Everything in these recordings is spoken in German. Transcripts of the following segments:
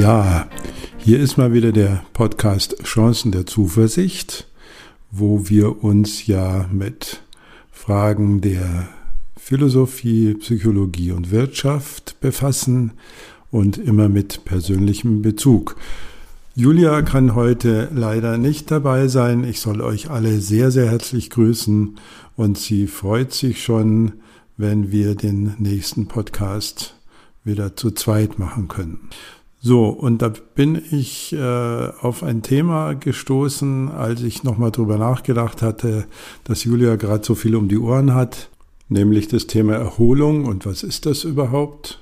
Ja, hier ist mal wieder der Podcast Chancen der Zuversicht, wo wir uns ja mit Fragen der Philosophie, Psychologie und Wirtschaft befassen und immer mit persönlichem Bezug. Julia kann heute leider nicht dabei sein. Ich soll euch alle sehr, sehr herzlich grüßen und sie freut sich schon, wenn wir den nächsten Podcast wieder zu zweit machen können. So, und da bin ich äh, auf ein Thema gestoßen, als ich nochmal drüber nachgedacht hatte, dass Julia gerade so viel um die Ohren hat, nämlich das Thema Erholung und was ist das überhaupt?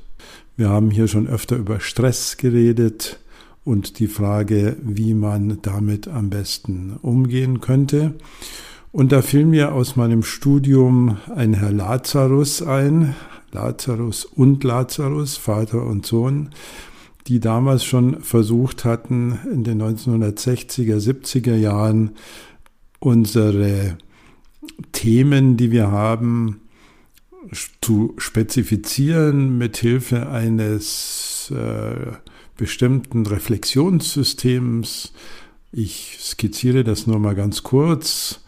Wir haben hier schon öfter über Stress geredet und die Frage, wie man damit am besten umgehen könnte. Und da fiel mir aus meinem Studium ein Herr Lazarus ein, Lazarus und Lazarus, Vater und Sohn, die damals schon versucht hatten, in den 1960er, 70er Jahren unsere Themen, die wir haben, zu spezifizieren mit Hilfe eines äh, bestimmten Reflexionssystems. Ich skizziere das nur mal ganz kurz.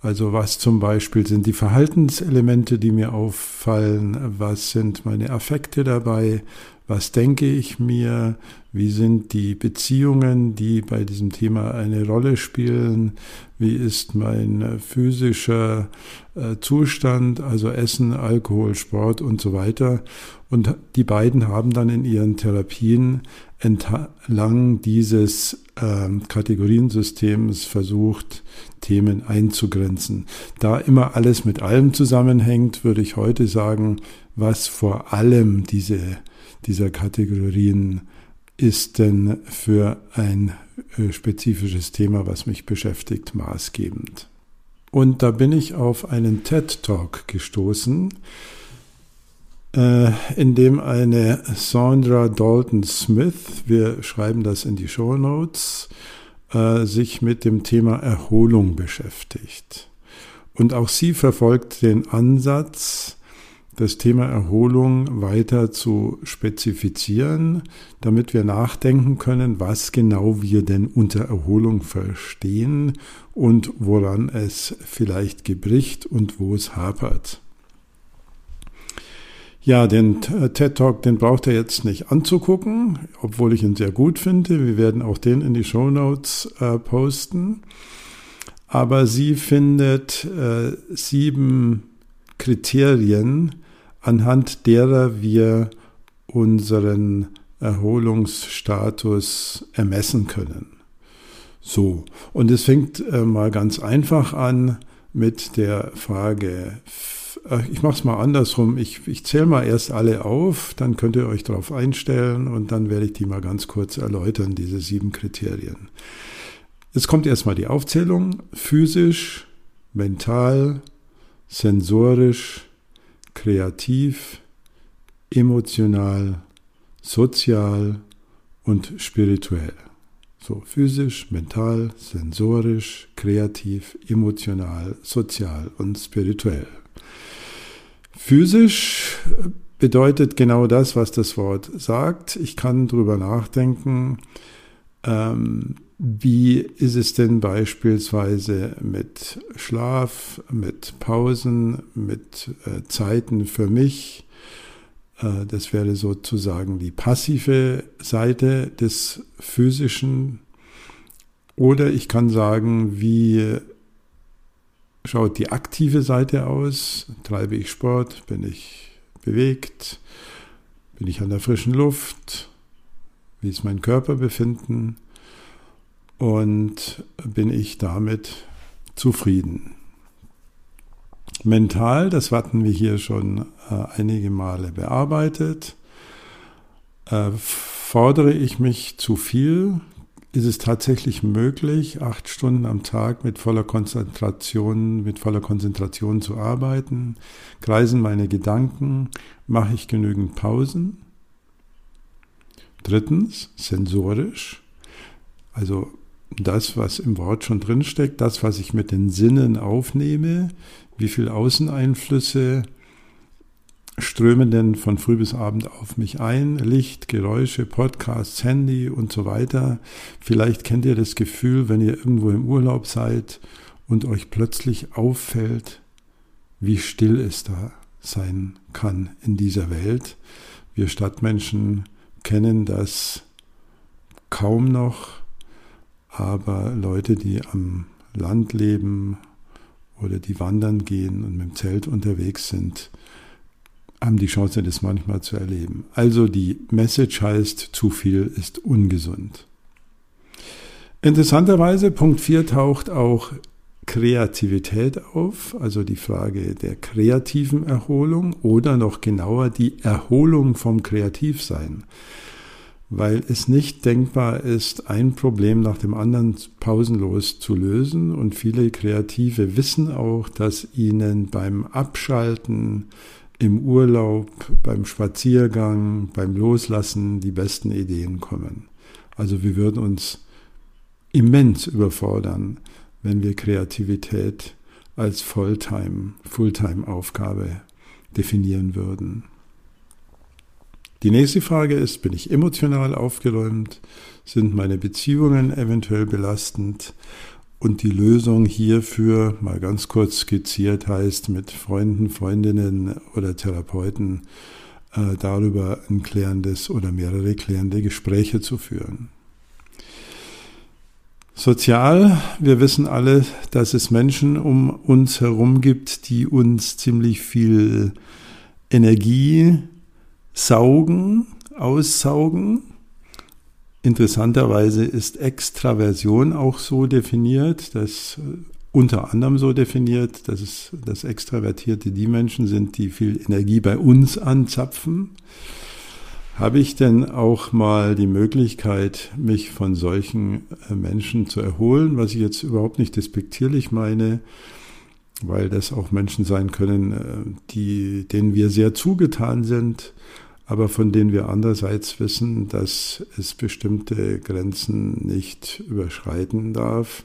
Also was zum Beispiel sind die Verhaltenselemente, die mir auffallen? Was sind meine Affekte dabei? Was denke ich mir? Wie sind die Beziehungen, die bei diesem Thema eine Rolle spielen? Wie ist mein physischer äh, Zustand, also Essen, Alkohol, Sport und so weiter? Und die beiden haben dann in ihren Therapien entlang dieses ähm, Kategoriensystems versucht, Themen einzugrenzen. Da immer alles mit allem zusammenhängt, würde ich heute sagen, was vor allem diese, dieser Kategorien ist denn für ein äh, spezifisches Thema, was mich beschäftigt, maßgebend. Und da bin ich auf einen TED Talk gestoßen, äh, in dem eine Sandra Dalton Smith, wir schreiben das in die Show Notes, äh, sich mit dem Thema Erholung beschäftigt. Und auch sie verfolgt den Ansatz, das Thema Erholung weiter zu spezifizieren, damit wir nachdenken können, was genau wir denn unter Erholung verstehen und woran es vielleicht gebricht und wo es hapert. Ja, den TED Talk, den braucht er jetzt nicht anzugucken, obwohl ich ihn sehr gut finde. Wir werden auch den in die Show Notes äh, posten. Aber sie findet äh, sieben Kriterien, anhand derer wir unseren Erholungsstatus ermessen können. So, und es fängt äh, mal ganz einfach an mit der Frage, äh, ich mache es mal andersrum, ich, ich zähle mal erst alle auf, dann könnt ihr euch darauf einstellen und dann werde ich die mal ganz kurz erläutern, diese sieben Kriterien. Jetzt kommt erstmal die Aufzählung, physisch, mental, sensorisch, kreativ, emotional, sozial und spirituell. So physisch, mental, sensorisch, kreativ, emotional, sozial und spirituell. Physisch bedeutet genau das, was das Wort sagt. Ich kann drüber nachdenken, ähm, wie ist es denn beispielsweise mit Schlaf, mit Pausen, mit äh, Zeiten für mich? Äh, das wäre sozusagen die passive Seite des physischen. Oder ich kann sagen, wie schaut die aktive Seite aus? Treibe ich Sport? Bin ich bewegt? Bin ich an der frischen Luft? Wie ist mein Körperbefinden? Und bin ich damit zufrieden. Mental, das hatten wir hier schon äh, einige Male bearbeitet. Äh, fordere ich mich zu viel? Ist es tatsächlich möglich, acht Stunden am Tag mit voller Konzentration, mit voller Konzentration zu arbeiten? Kreisen meine Gedanken? Mache ich genügend Pausen? Drittens, sensorisch. Also das, was im Wort schon drinsteckt, das, was ich mit den Sinnen aufnehme, wie viele Außeneinflüsse strömen denn von früh bis abend auf mich ein. Licht, Geräusche, Podcasts, Handy und so weiter. Vielleicht kennt ihr das Gefühl, wenn ihr irgendwo im Urlaub seid und euch plötzlich auffällt, wie still es da sein kann in dieser Welt. Wir Stadtmenschen kennen das kaum noch, aber Leute, die am Land leben oder die wandern gehen und mit dem Zelt unterwegs sind, haben die Chance, das manchmal zu erleben. Also die Message heißt, zu viel ist ungesund. Interessanterweise, Punkt 4 taucht auch Kreativität auf, also die Frage der kreativen Erholung oder noch genauer die Erholung vom Kreativsein, weil es nicht denkbar ist, ein Problem nach dem anderen pausenlos zu lösen und viele Kreative wissen auch, dass ihnen beim Abschalten, im Urlaub, beim Spaziergang, beim Loslassen die besten Ideen kommen. Also wir würden uns immens überfordern, wenn wir Kreativität als Fulltime, Fulltime-Aufgabe definieren würden. Die nächste Frage ist, bin ich emotional aufgeräumt? Sind meine Beziehungen eventuell belastend? Und die Lösung hierfür, mal ganz kurz skizziert, heißt mit Freunden, Freundinnen oder Therapeuten äh, darüber ein klärendes oder mehrere klärende Gespräche zu führen. Sozial, wir wissen alle, dass es Menschen um uns herum gibt, die uns ziemlich viel Energie saugen, aussaugen. Interessanterweise ist Extraversion auch so definiert, dass äh, unter anderem so definiert, dass es dass Extravertierte die Menschen sind, die viel Energie bei uns anzapfen. Habe ich denn auch mal die Möglichkeit, mich von solchen äh, Menschen zu erholen, was ich jetzt überhaupt nicht despektierlich meine, weil das auch Menschen sein können, äh, die, denen wir sehr zugetan sind, aber von denen wir andererseits wissen, dass es bestimmte Grenzen nicht überschreiten darf.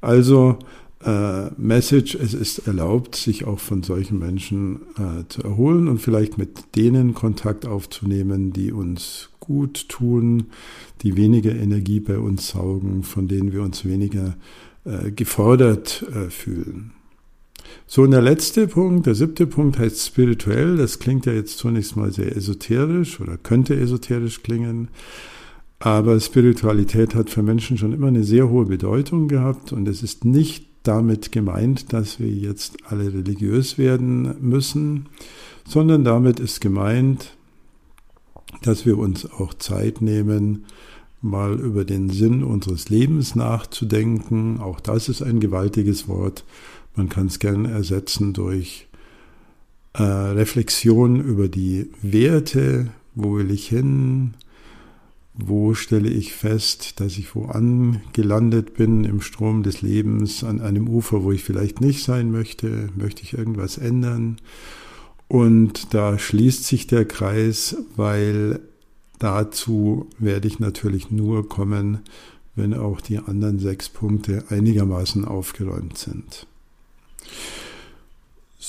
Also äh, Message, es ist erlaubt, sich auch von solchen Menschen äh, zu erholen und vielleicht mit denen Kontakt aufzunehmen, die uns gut tun, die weniger Energie bei uns saugen, von denen wir uns weniger äh, gefordert äh, fühlen. So, und der letzte Punkt, der siebte Punkt heißt spirituell. Das klingt ja jetzt zunächst mal sehr esoterisch oder könnte esoterisch klingen. Aber Spiritualität hat für Menschen schon immer eine sehr hohe Bedeutung gehabt und es ist nicht damit gemeint, dass wir jetzt alle religiös werden müssen, sondern damit ist gemeint, dass wir uns auch Zeit nehmen, mal über den Sinn unseres Lebens nachzudenken. Auch das ist ein gewaltiges Wort. Man kann es gerne ersetzen durch äh, Reflexion über die Werte, wo will ich hin, wo stelle ich fest, dass ich wo angelandet bin im Strom des Lebens, an einem Ufer, wo ich vielleicht nicht sein möchte? Möchte ich irgendwas ändern? Und da schließt sich der Kreis, weil dazu werde ich natürlich nur kommen, wenn auch die anderen sechs Punkte einigermaßen aufgeräumt sind.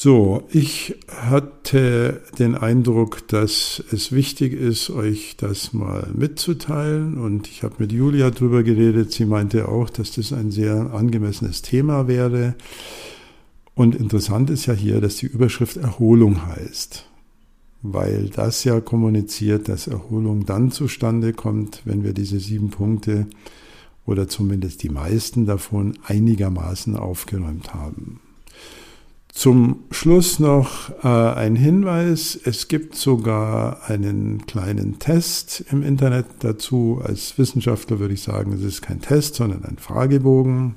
So, ich hatte den Eindruck, dass es wichtig ist, euch das mal mitzuteilen. Und ich habe mit Julia drüber geredet. Sie meinte auch, dass das ein sehr angemessenes Thema wäre. Und interessant ist ja hier, dass die Überschrift Erholung heißt. Weil das ja kommuniziert, dass Erholung dann zustande kommt, wenn wir diese sieben Punkte oder zumindest die meisten davon einigermaßen aufgeräumt haben. Zum Schluss noch äh, ein Hinweis. Es gibt sogar einen kleinen Test im Internet dazu. Als Wissenschaftler würde ich sagen, es ist kein Test, sondern ein Fragebogen.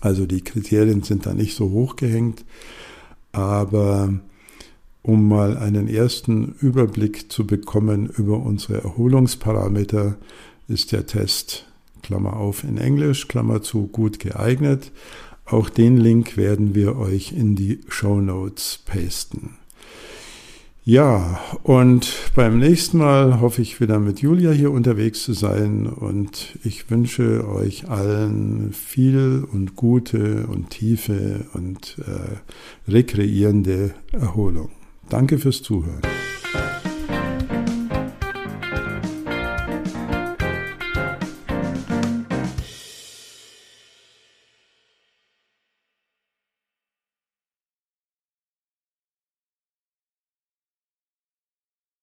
Also die Kriterien sind da nicht so hochgehängt. Aber um mal einen ersten Überblick zu bekommen über unsere Erholungsparameter, ist der Test, Klammer auf in Englisch, Klammer zu, gut geeignet. Auch den Link werden wir euch in die Show Notes pasten. Ja, und beim nächsten Mal hoffe ich wieder mit Julia hier unterwegs zu sein und ich wünsche euch allen viel und gute und tiefe und äh, rekreierende Erholung. Danke fürs Zuhören.